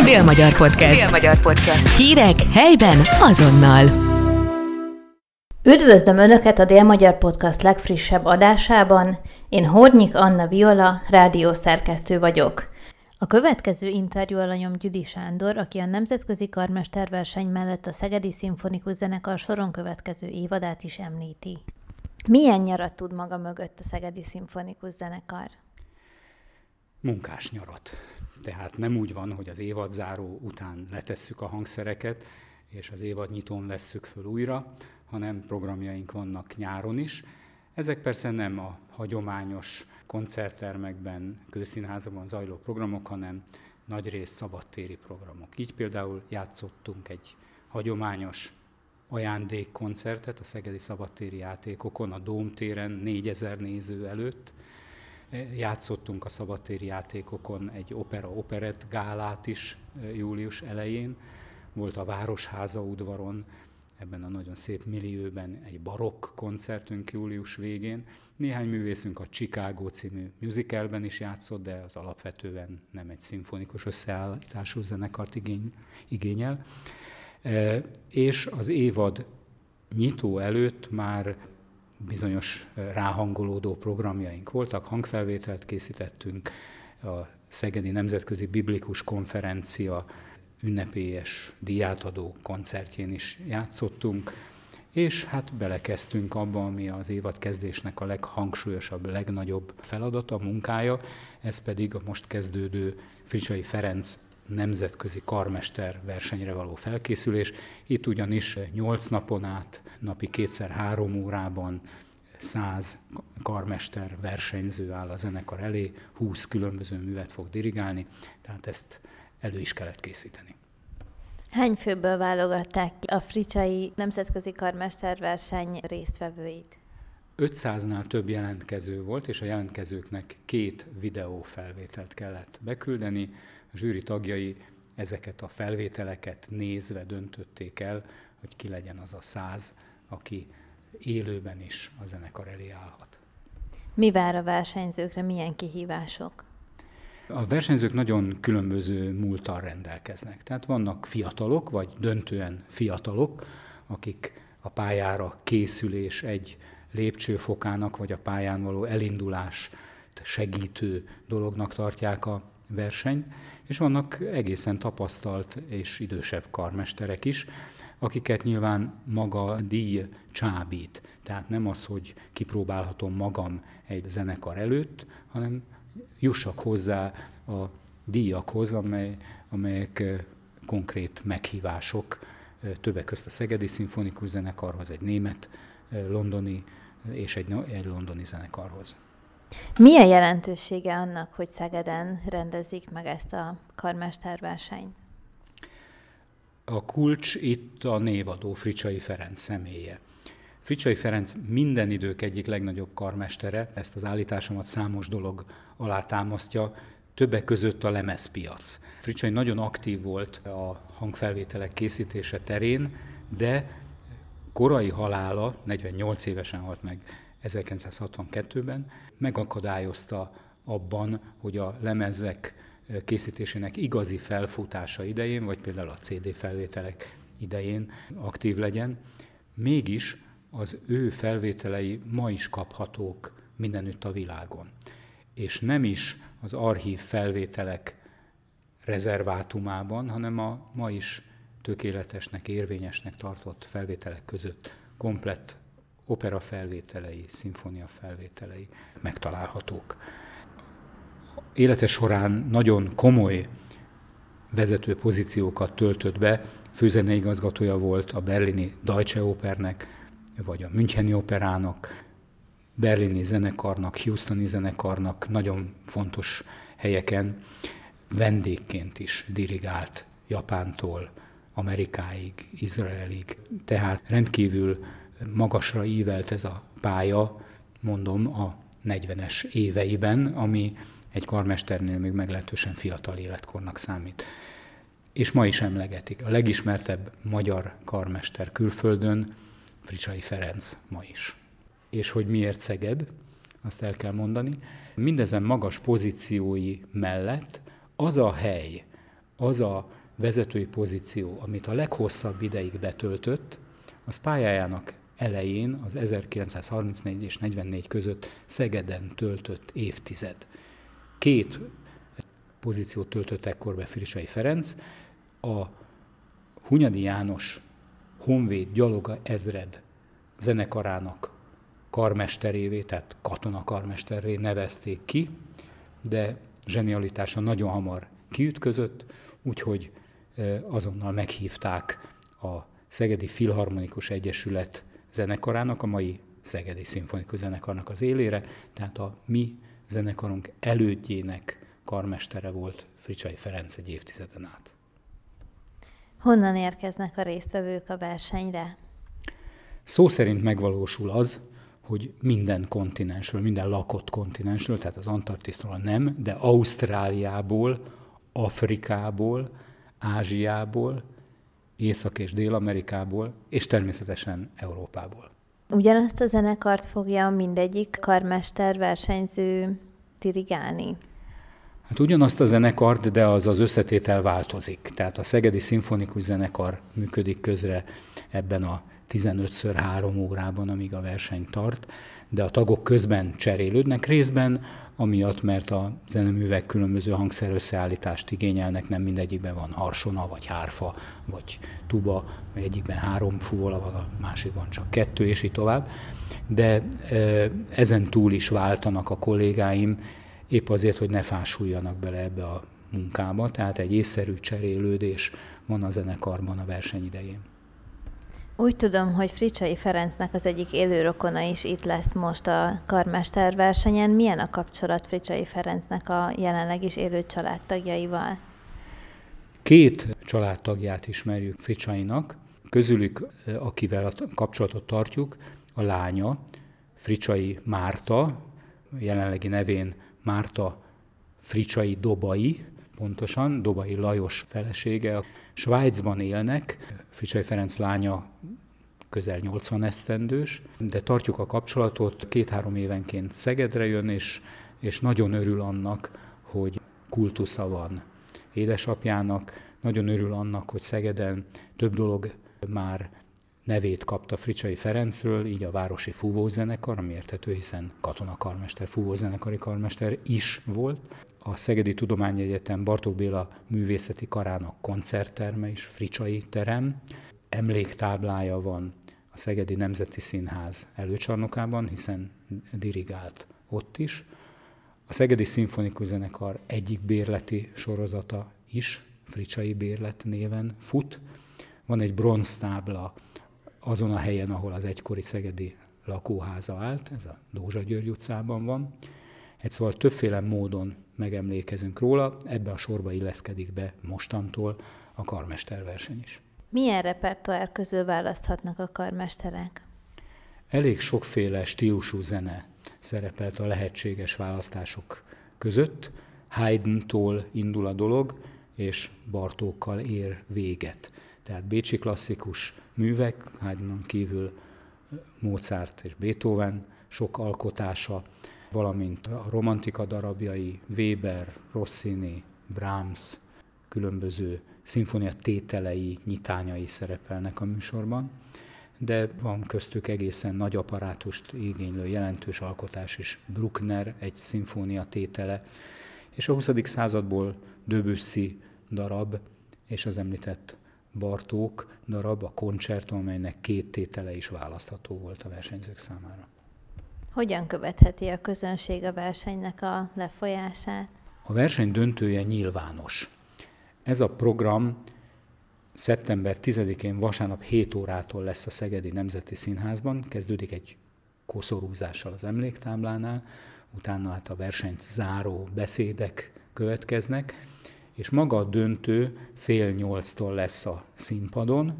Dél-Magyar Podcast. Dél-Magyar Podcast. Hírek helyben azonnal. Üdvözlöm Önöket a Dél-Magyar Podcast legfrissebb adásában. Én Hornyik Anna Viola, rádiószerkesztő vagyok. A következő interjú alanyom Gyüdi Sándor, aki a Nemzetközi Karmesterverseny mellett a Szegedi Szimfonikus Zenekar soron következő évadát is említi. Milyen nyarat tud maga mögött a Szegedi Szimfonikus Zenekar? Munkás nyarat. Tehát nem úgy van, hogy az évadzáró után letesszük a hangszereket, és az évad nyitón vesszük föl újra, hanem programjaink vannak nyáron is. Ezek persze nem a hagyományos koncerttermekben, kőszínházakban zajló programok, hanem nagyrészt szabadtéri programok. Így például játszottunk egy hagyományos ajándékkoncertet a Szegedi Szabadtéri Játékokon, a Dómtéren 4000 néző előtt. Játszottunk a szabadtéri játékokon egy opera-operett gálát is július elején. Volt a Városháza udvaron, ebben a nagyon szép millióben egy barokk koncertünk július végén. Néhány művészünk a Chicago című musicalben is játszott, de az alapvetően nem egy szimfonikus összeállítású zenekart igény, igényel. E, és az évad nyitó előtt már bizonyos ráhangolódó programjaink voltak, hangfelvételt készítettünk, a Szegedi Nemzetközi Biblikus Konferencia ünnepélyes díjátadó koncertjén is játszottunk, és hát belekezdtünk abba, ami az évad kezdésnek a leghangsúlyosabb, legnagyobb feladata, munkája, ez pedig a most kezdődő Fricsai Ferenc nemzetközi karmester versenyre való felkészülés. Itt ugyanis 8 napon át, napi kétszer három órában száz karmester versenyző áll a zenekar elé, 20 különböző művet fog dirigálni, tehát ezt elő is kellett készíteni. Hány főből válogatták a Fricsai Nemzetközi Karmesterverseny résztvevőit? 500-nál több jelentkező volt, és a jelentkezőknek két videófelvételt kellett beküldeni. A zsűri tagjai ezeket a felvételeket nézve döntötték el, hogy ki legyen az a száz, aki élőben is a zenekar elé állhat. Mi vár a versenyzőkre, milyen kihívások? A versenyzők nagyon különböző múltal rendelkeznek. Tehát vannak fiatalok, vagy döntően fiatalok, akik a pályára készülés egy lépcsőfokának, vagy a pályán való elindulás segítő dolognak tartják a versenyt, és vannak egészen tapasztalt és idősebb karmesterek is, akiket nyilván maga díj csábít. Tehát nem az, hogy kipróbálhatom magam egy zenekar előtt, hanem jussak hozzá a díjakhoz, amely, amelyek konkrét meghívások, többek közt a Szegedi Szimfonikus Zenekarhoz, egy német, londoni és egy, egy londoni zenekarhoz. Milyen jelentősége annak, hogy Szegeden rendezik meg ezt a karmesterversenyt? A kulcs itt a névadó Fricsai Ferenc személye. Fricsai Ferenc minden idők egyik legnagyobb karmestere, ezt az állításomat számos dolog alátámasztja, többek között a lemezpiac. Fricsai nagyon aktív volt a hangfelvételek készítése terén, de korai halála, 48 évesen halt meg 1962-ben, megakadályozta abban, hogy a lemezek készítésének igazi felfutása idején, vagy például a CD felvételek idején aktív legyen. Mégis az ő felvételei ma is kaphatók mindenütt a világon. És nem is az archív felvételek rezervátumában, hanem a ma is tökéletesnek, érvényesnek tartott felvételek között komplett opera felvételei, szimfónia felvételei megtalálhatók. Élete során nagyon komoly vezető pozíciókat töltött be, főzeneigazgatója volt a berlini Deutsche Opernek, vagy a Müncheni Operának, berlini zenekarnak, houstoni zenekarnak nagyon fontos helyeken vendégként is dirigált Japántól Amerikáig, Izraelig. Tehát rendkívül magasra ívelt ez a pálya, mondom, a 40-es éveiben, ami egy karmesternél még meglehetősen fiatal életkornak számít. És ma is emlegetik. A legismertebb magyar karmester külföldön Fricsai Ferenc ma is. És hogy miért Szeged, azt el kell mondani. Mindezen magas pozíciói mellett az a hely, az a vezetői pozíció, amit a leghosszabb ideig betöltött, az pályájának elején, az 1934 és 44 között Szegeden töltött évtized. Két pozíciót töltött ekkor be Fricsai Ferenc, a Hunyadi János Honvéd Gyaloga ezred zenekarának karmesterévé, tehát katonakarmesterré nevezték ki, de zsenialitása nagyon hamar kiütközött, úgyhogy azonnal meghívták a Szegedi Filharmonikus Egyesület zenekarának, a mai Szegedi Szimfonikus Zenekarnak az élére, tehát a mi zenekarunk elődjének karmestere volt Fricsai Ferenc egy évtizeden át. Honnan érkeznek a résztvevők a versenyre? Szó szerint megvalósul az, hogy minden kontinensről, minden lakott kontinensről, tehát az Antarktisztról nem, de Ausztráliából, Afrikából, Ázsiából, Észak- és Dél-Amerikából, és természetesen Európából. Ugyanazt a zenekart fogja mindegyik karmester versenyző dirigálni? Hát ugyanazt a zenekart, de az az összetétel változik. Tehát a Szegedi Szimfonikus Zenekar működik közre ebben a 15x3 órában, amíg a verseny tart, de a tagok közben cserélődnek részben, amiatt, mert a zeneművek különböző hangszerösszeállítást igényelnek, nem mindegyikben van harsona, vagy hárfa, vagy tuba, vagy egyikben három fuvola van, a másikban csak kettő, és így tovább. De ezen túl is váltanak a kollégáim, épp azért, hogy ne fásuljanak bele ebbe a munkába, tehát egy észszerű cserélődés van a zenekarban a verseny idején. Úgy tudom, hogy Fricsai Ferencnek az egyik élőrokona is itt lesz most a karmester versenyen. Milyen a kapcsolat Fricsai Ferencnek a jelenleg is élő családtagjaival? Két családtagját ismerjük Fricsainak, közülük, akivel a kapcsolatot tartjuk, a lánya, Fricsai Márta, jelenlegi nevén Márta Fricsai Dobai, pontosan, Dobai Lajos felesége. Svájcban élnek, Fricsai Ferenc lánya közel 80 esztendős, de tartjuk a kapcsolatot, két-három évenként Szegedre jön, és, és nagyon örül annak, hogy kultusza van édesapjának, nagyon örül annak, hogy Szegeden több dolog már nevét kapta Fricsai Ferencről, így a Városi Fúvózenekar, ami érthető, hiszen katonakarmester, fúvózenekari karmester is volt. A Szegedi Tudományegyetem Bartók Béla művészeti karának koncertterme is, Fricsai terem. Emléktáblája van a Szegedi Nemzeti Színház előcsarnokában, hiszen dirigált ott is. A Szegedi Szimfonikus Zenekar egyik bérleti sorozata is, Fricsai Bérlet néven fut. Van egy bronztábla azon a helyen, ahol az egykori szegedi lakóháza állt, ez a Dózsa György utcában van. Egy szóval többféle módon megemlékezünk róla, ebbe a sorba illeszkedik be mostantól a karmesterverseny is. Milyen repertoár közül választhatnak a karmesterek? Elég sokféle stílusú zene szerepelt a lehetséges választások között. Haydn-tól indul a dolog, és Bartókkal ér véget. Tehát bécsi klasszikus művek, Haydnon kívül Mozart és Beethoven sok alkotása, valamint a romantika darabjai, Weber, Rossini, Brahms, különböző szimfonia tételei, nyitányai szerepelnek a műsorban, de van köztük egészen nagy apparátust igénylő jelentős alkotás is. Bruckner egy szimfónia tétele, és a 20. századból Debussy darab, és az említett Bartók darab, a koncerto, amelynek két tétele is választható volt a versenyzők számára. Hogyan követheti a közönség a versenynek a lefolyását? A verseny döntője nyilvános. Ez a program szeptember 10-én vasárnap 7 órától lesz a Szegedi Nemzeti Színházban, kezdődik egy koszorúzással az emléktáblánál, utána hát a versenyt záró beszédek következnek, és maga a döntő fél nyolctól lesz a színpadon.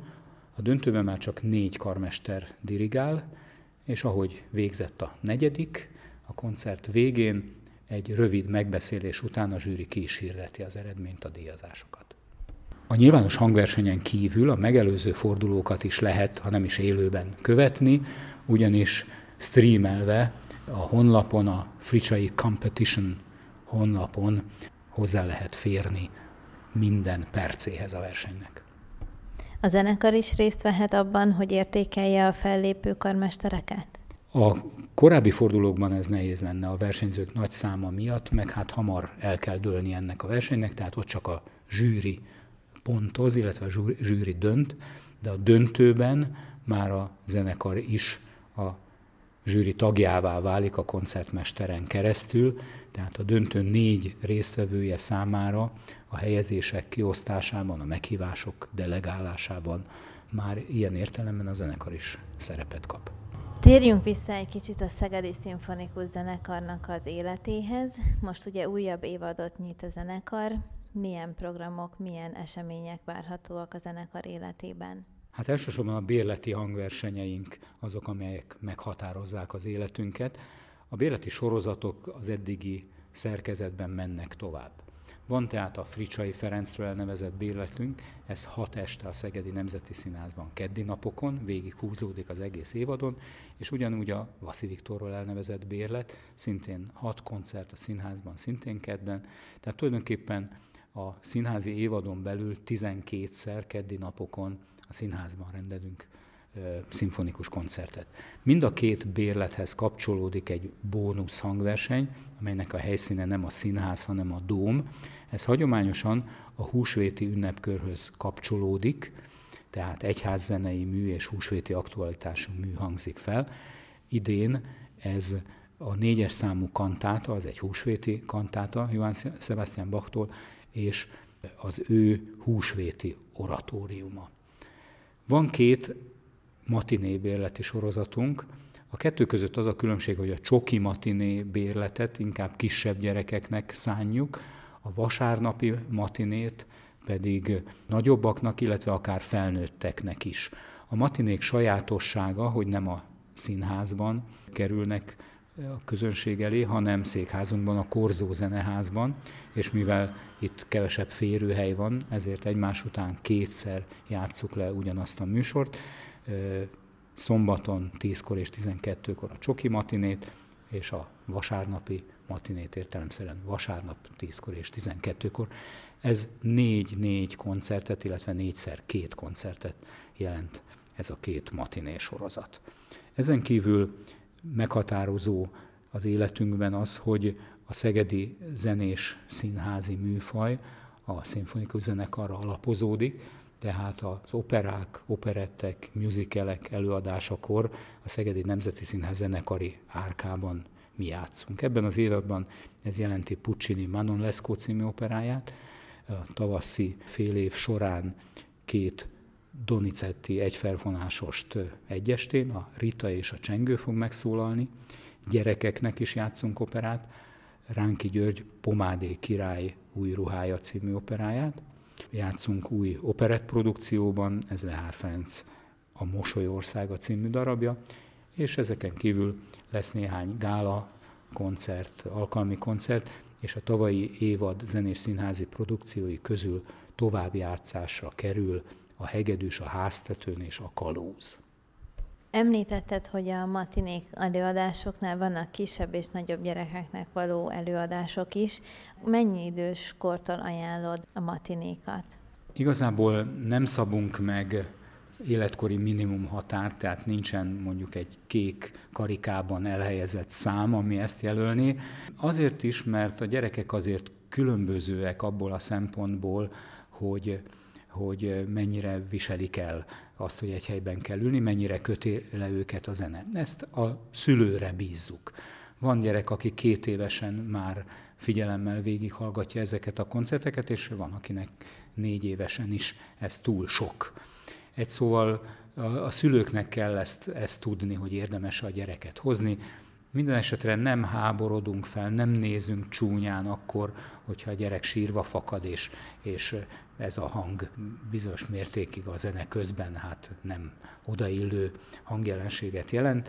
A döntőben már csak négy karmester dirigál, és ahogy végzett a negyedik, a koncert végén egy rövid megbeszélés után a zsűri ki is hirdeti az eredményt, a díjazásokat. A nyilvános hangversenyen kívül a megelőző fordulókat is lehet, ha nem is élőben követni, ugyanis streamelve a honlapon, a Fricsai Competition honlapon hozzá lehet férni minden percéhez a versenynek. A zenekar is részt vehet abban, hogy értékelje a fellépő karmestereket? A korábbi fordulókban ez nehéz lenne a versenyzők nagy száma miatt, meg hát hamar el kell dőlni ennek a versenynek, tehát ott csak a zsűri pontoz, illetve a zsűri dönt, de a döntőben már a zenekar is a zsűri tagjává válik a koncertmesteren keresztül, tehát a döntő négy résztvevője számára a helyezések kiosztásában, a meghívások delegálásában már ilyen értelemben a zenekar is szerepet kap. Térjünk vissza egy kicsit a Szegedi Szimfonikus Zenekarnak az életéhez. Most ugye újabb évadot nyit a zenekar. Milyen programok, milyen események várhatóak a zenekar életében? Hát elsősorban a bérleti hangversenyeink azok, amelyek meghatározzák az életünket. A bérleti sorozatok az eddigi szerkezetben mennek tovább. Van tehát a Fricsai Ferencről elnevezett bérletünk, ez hat este a Szegedi Nemzeti Színházban keddi napokon, végig húzódik az egész évadon, és ugyanúgy a Vaszi Viktorról elnevezett bérlet, szintén hat koncert a színházban, szintén kedden, tehát tulajdonképpen a színházi évadon belül 12-szer keddi napokon a színházban rendelünk szimfonikus koncertet. Mind a két bérlethez kapcsolódik egy bónusz hangverseny, amelynek a helyszíne nem a színház, hanem a dóm. Ez hagyományosan a húsvéti ünnepkörhöz kapcsolódik, tehát egyházzenei mű és húsvéti aktualitású mű hangzik fel. Idén ez a négyes számú kantáta, az egy húsvéti kantáta Johann Sebastian Bachtól, és az ő húsvéti oratóriuma. Van két matiné bérleti sorozatunk. A kettő között az a különbség, hogy a csoki matiné bérletet inkább kisebb gyerekeknek szánjuk, a vasárnapi matinét pedig nagyobbaknak, illetve akár felnőtteknek is. A matinék sajátossága, hogy nem a színházban kerülnek a közönség elé, hanem székházunkban, a Korzó Zeneházban, és mivel itt kevesebb férőhely van, ezért egymás után kétszer játsszuk le ugyanazt a műsort. Szombaton 10-kor és 12-kor a csoki matinét, és a vasárnapi matinét értelemszerűen vasárnap 10-kor és 12-kor. Ez négy-négy koncertet, illetve négyszer két koncertet jelent ez a két matiné sorozat. Ezen kívül meghatározó az életünkben az, hogy a szegedi zenés színházi műfaj a szimfonikus zenekarra alapozódik, tehát az operák, operettek, musicalek előadásakor a Szegedi Nemzeti Színház zenekari árkában mi játszunk. Ebben az évadban ez jelenti Puccini Manon Lescaut című operáját, a tavaszi fél év során két Donizetti egyfelvonásost egyestén, a Rita és a Csengő fog megszólalni, gyerekeknek is játszunk operát, Ránki György Pomádé király új ruhája című operáját, játszunk új operettprodukcióban, ez Lehár Ferenc a Mosolyországa című darabja, és ezeken kívül lesz néhány gála koncert, alkalmi koncert, és a tavalyi évad zenés színházi produkciói közül továbbjátszásra kerül a hegedűs, a háztetőn és a kalóz. Említetted, hogy a matinék előadásoknál vannak kisebb és nagyobb gyerekeknek való előadások is. Mennyi idős kortól ajánlod a matinékat? Igazából nem szabunk meg életkori minimum határ, tehát nincsen mondjuk egy kék karikában elhelyezett szám, ami ezt jelölni. Azért is, mert a gyerekek azért különbözőek abból a szempontból, hogy hogy mennyire viselik el azt, hogy egy helyben kell ülni, mennyire köti le őket a zene. Ezt a szülőre bízzuk. Van gyerek, aki két évesen már figyelemmel végighallgatja ezeket a koncerteket, és van, akinek négy évesen is ez túl sok. Egy szóval a, szülőknek kell ezt, ezt tudni, hogy érdemes a gyereket hozni. Minden esetre nem háborodunk fel, nem nézünk csúnyán akkor, hogyha a gyerek sírva fakad, és, és ez a hang bizonyos mértékig a zene közben hát nem odaillő hangjelenséget jelent.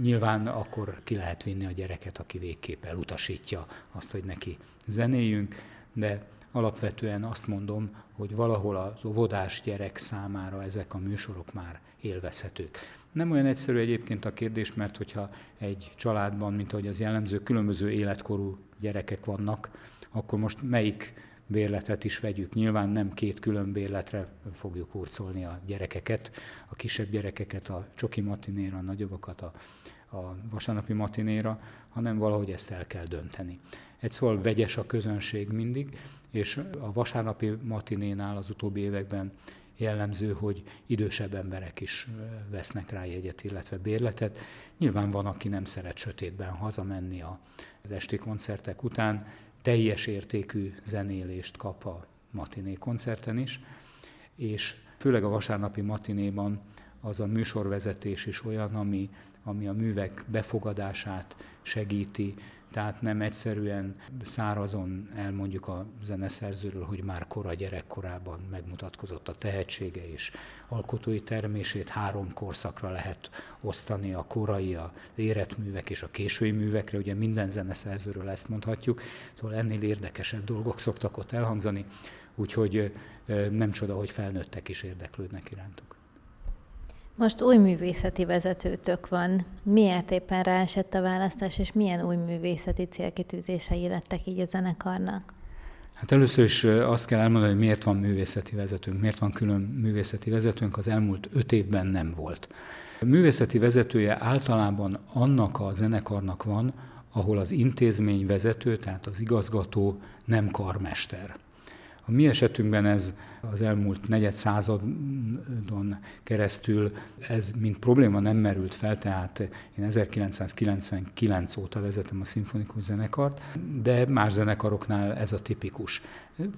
Nyilván akkor ki lehet vinni a gyereket, aki végképp elutasítja azt, hogy neki zenéjünk, de alapvetően azt mondom, hogy valahol az óvodás gyerek számára ezek a műsorok már élvezhetők. Nem olyan egyszerű egyébként a kérdés, mert hogyha egy családban, mint ahogy az jellemző, különböző életkorú gyerekek vannak, akkor most melyik bérletet is vegyük. Nyilván nem két külön bérletre fogjuk hurcolni a gyerekeket, a kisebb gyerekeket a csoki matinéra, a nagyobbakat a, a vasárnapi matinéra, hanem valahogy ezt el kell dönteni. Egy szóval vegyes a közönség mindig, és a vasárnapi matinénál az utóbbi években jellemző, hogy idősebb emberek is vesznek rá jegyet, illetve bérletet. Nyilván van, aki nem szeret sötétben hazamenni az esti koncertek után, teljes értékű zenélést kap a matiné koncerten is, és főleg a vasárnapi matinéban az a műsorvezetés is olyan, ami, ami a művek befogadását segíti, tehát nem egyszerűen szárazon elmondjuk a zeneszerzőről, hogy már kora gyerekkorában megmutatkozott a tehetsége és alkotói termését. Három korszakra lehet osztani, a korai, a érett művek és a késői művekre, ugye minden zeneszerzőről ezt mondhatjuk, szóval ennél érdekesebb dolgok szoktak ott elhangzani, úgyhogy nem csoda, hogy felnőttek is érdeklődnek irántuk. Most új művészeti vezetőtök van. Miért éppen ráesett a választás, és milyen új művészeti célkitűzései lettek így a zenekarnak? Hát először is azt kell elmondani, hogy miért van művészeti vezetőnk, miért van külön művészeti vezetőnk, az elmúlt öt évben nem volt. A művészeti vezetője általában annak a zenekarnak van, ahol az intézmény vezető, tehát az igazgató nem karmester. A mi esetünkben ez az elmúlt negyed századon keresztül ez mint probléma nem merült fel, tehát én 1999 óta vezetem a szimfonikus zenekart, de más zenekaroknál ez a tipikus.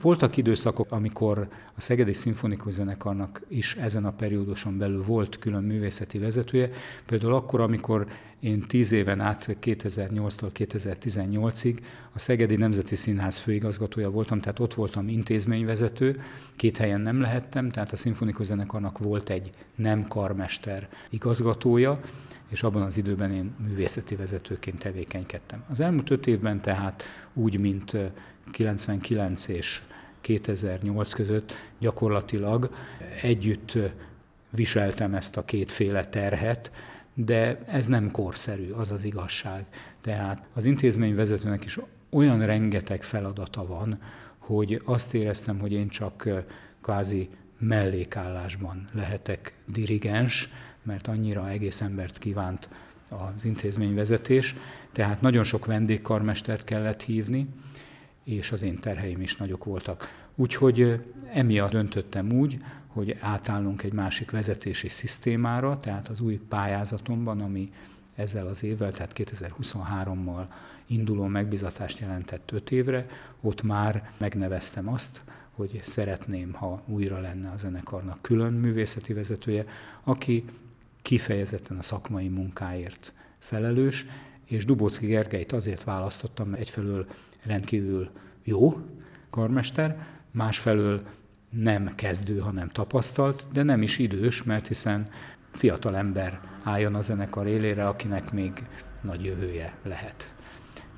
Voltak időszakok, amikor a Szegedi Szimfonikus Zenekarnak is ezen a perióduson belül volt külön művészeti vezetője, például akkor, amikor én tíz éven át 2008-tól 2018-ig a Szegedi Nemzeti Színház főigazgatója voltam, tehát ott voltam intézményvezető, két helyen nem lehettem, tehát a szimfonikus zenekarnak volt egy nem karmester igazgatója, és abban az időben én művészeti vezetőként tevékenykedtem. Az elmúlt öt évben tehát úgy, mint 99 és 2008 között gyakorlatilag együtt viseltem ezt a kétféle terhet, de ez nem korszerű, az az igazság. Tehát az intézmény vezetőnek is olyan rengeteg feladata van, hogy azt éreztem, hogy én csak kvázi mellékállásban lehetek dirigens, mert annyira egész embert kívánt az intézményvezetés, tehát nagyon sok vendégkarmestert kellett hívni, és az én terheim is nagyok voltak. Úgyhogy emiatt döntöttem úgy, hogy átállunk egy másik vezetési szisztémára, tehát az új pályázatomban, ami ezzel az évvel, tehát 2023-mal induló megbizatást jelentett öt évre, ott már megneveztem azt, hogy szeretném, ha újra lenne a zenekarnak külön művészeti vezetője, aki kifejezetten a szakmai munkáért felelős, és Dubocki Gergelyt azért választottam, mert egyfelől rendkívül jó karmester, másfelől nem kezdő, hanem tapasztalt, de nem is idős, mert hiszen fiatal ember álljon a zenekar élére, akinek még nagy jövője lehet.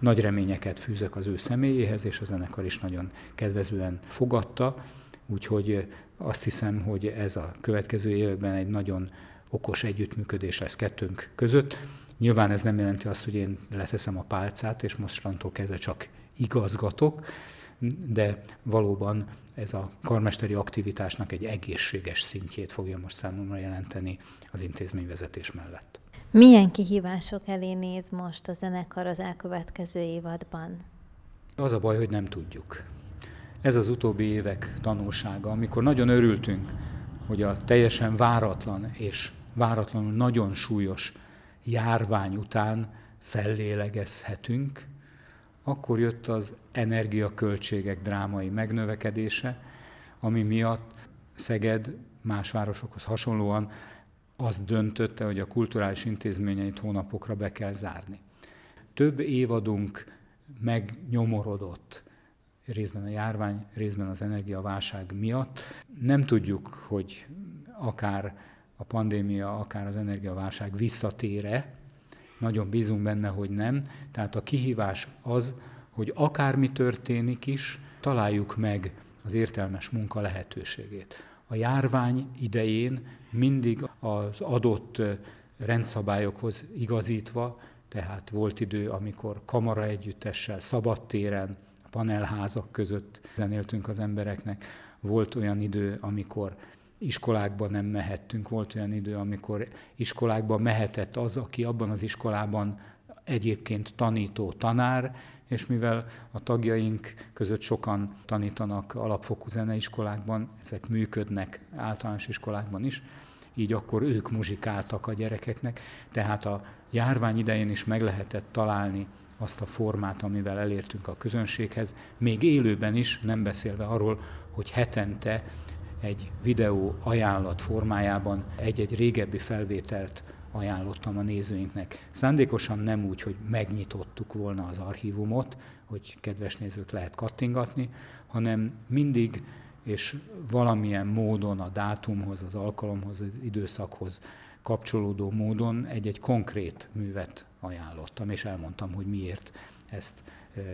Nagy reményeket fűzök az ő személyéhez, és a zenekar is nagyon kedvezően fogadta, úgyhogy azt hiszem, hogy ez a következő évben egy nagyon okos együttműködés lesz kettőnk között. Nyilván ez nem jelenti azt, hogy én leteszem a pálcát, és mostantól kezdve csak igazgatok, de valóban ez a karmesteri aktivitásnak egy egészséges szintjét fogja most számomra jelenteni az intézményvezetés mellett. Milyen kihívások elé néz most a zenekar az elkövetkező évadban? Az a baj, hogy nem tudjuk. Ez az utóbbi évek tanulsága, amikor nagyon örültünk, hogy a teljesen váratlan és váratlanul nagyon súlyos járvány után fellélegezhetünk, akkor jött az energiaköltségek drámai megnövekedése, ami miatt Szeged más városokhoz hasonlóan azt döntötte, hogy a kulturális intézményeit hónapokra be kell zárni. Több évadunk megnyomorodott részben a járvány, részben az energiaválság miatt. Nem tudjuk, hogy akár a pandémia, akár az energiaválság visszatére, nagyon bízunk benne, hogy nem. Tehát a kihívás az, hogy akármi történik is, találjuk meg az értelmes munka lehetőségét. A járvány idején mindig az adott rendszabályokhoz igazítva, tehát volt idő, amikor kamara együttessel, szabadtéren, panelházak között zenéltünk az embereknek. Volt olyan idő, amikor iskolákba nem mehettünk, volt olyan idő, amikor iskolákba mehetett az, aki abban az iskolában egyébként tanító tanár, és mivel a tagjaink között sokan tanítanak alapfokú zeneiskolákban, ezek működnek általános iskolákban is, így akkor ők muzsikáltak a gyerekeknek, tehát a járvány idején is meg lehetett találni azt a formát, amivel elértünk a közönséghez, még élőben is, nem beszélve arról, hogy hetente egy videó ajánlat formájában egy-egy régebbi felvételt ajánlottam a nézőinknek. Szándékosan nem úgy, hogy megnyitottuk volna az archívumot, hogy kedves nézők lehet kattingatni, hanem mindig és valamilyen módon a dátumhoz, az alkalomhoz, az időszakhoz kapcsolódó módon egy-egy konkrét művet ajánlottam, és elmondtam, hogy miért ezt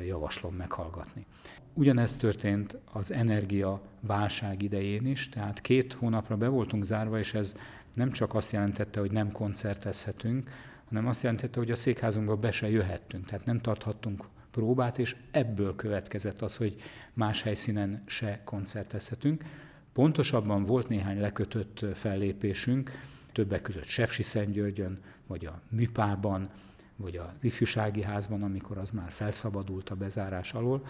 javaslom meghallgatni. Ugyanezt történt az energia válság idején is, tehát két hónapra be voltunk zárva, és ez nem csak azt jelentette, hogy nem koncertezhetünk, hanem azt jelentette, hogy a székházunkba be se jöhettünk, tehát nem tarthattunk próbát, és ebből következett az, hogy más helyszínen se koncertezhetünk. Pontosabban volt néhány lekötött fellépésünk, többek között Sepsiszentgyörgyön, vagy a Műpában, vagy az ifjúsági házban, amikor az már felszabadult a bezárás alól.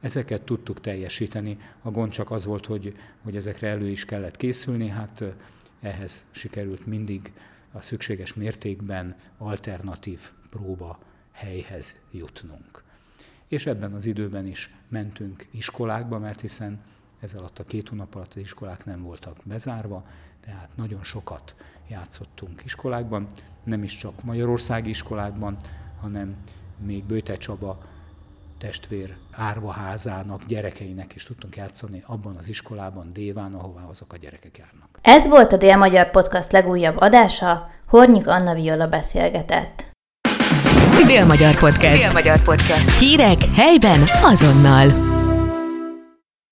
Ezeket tudtuk teljesíteni. A gond csak az volt, hogy, hogy ezekre elő is kellett készülni, hát ehhez sikerült mindig a szükséges mértékben alternatív próba helyhez jutnunk. És ebben az időben is mentünk iskolákba, mert hiszen ez alatt a két hónap alatt az iskolák nem voltak bezárva, tehát nagyon sokat játszottunk iskolákban, nem is csak magyarországi iskolákban, hanem még Bőte Csaba testvér árvaházának gyerekeinek is tudtunk játszani abban az iskolában, Déván, ahová azok a gyerekek járnak. Ez volt a Dél-Magyar Podcast legújabb adása, Hornyik Anna Viola beszélgetett. Dél-Magyar Podcast. Dél-Magyar Podcast. Hírek helyben azonnal.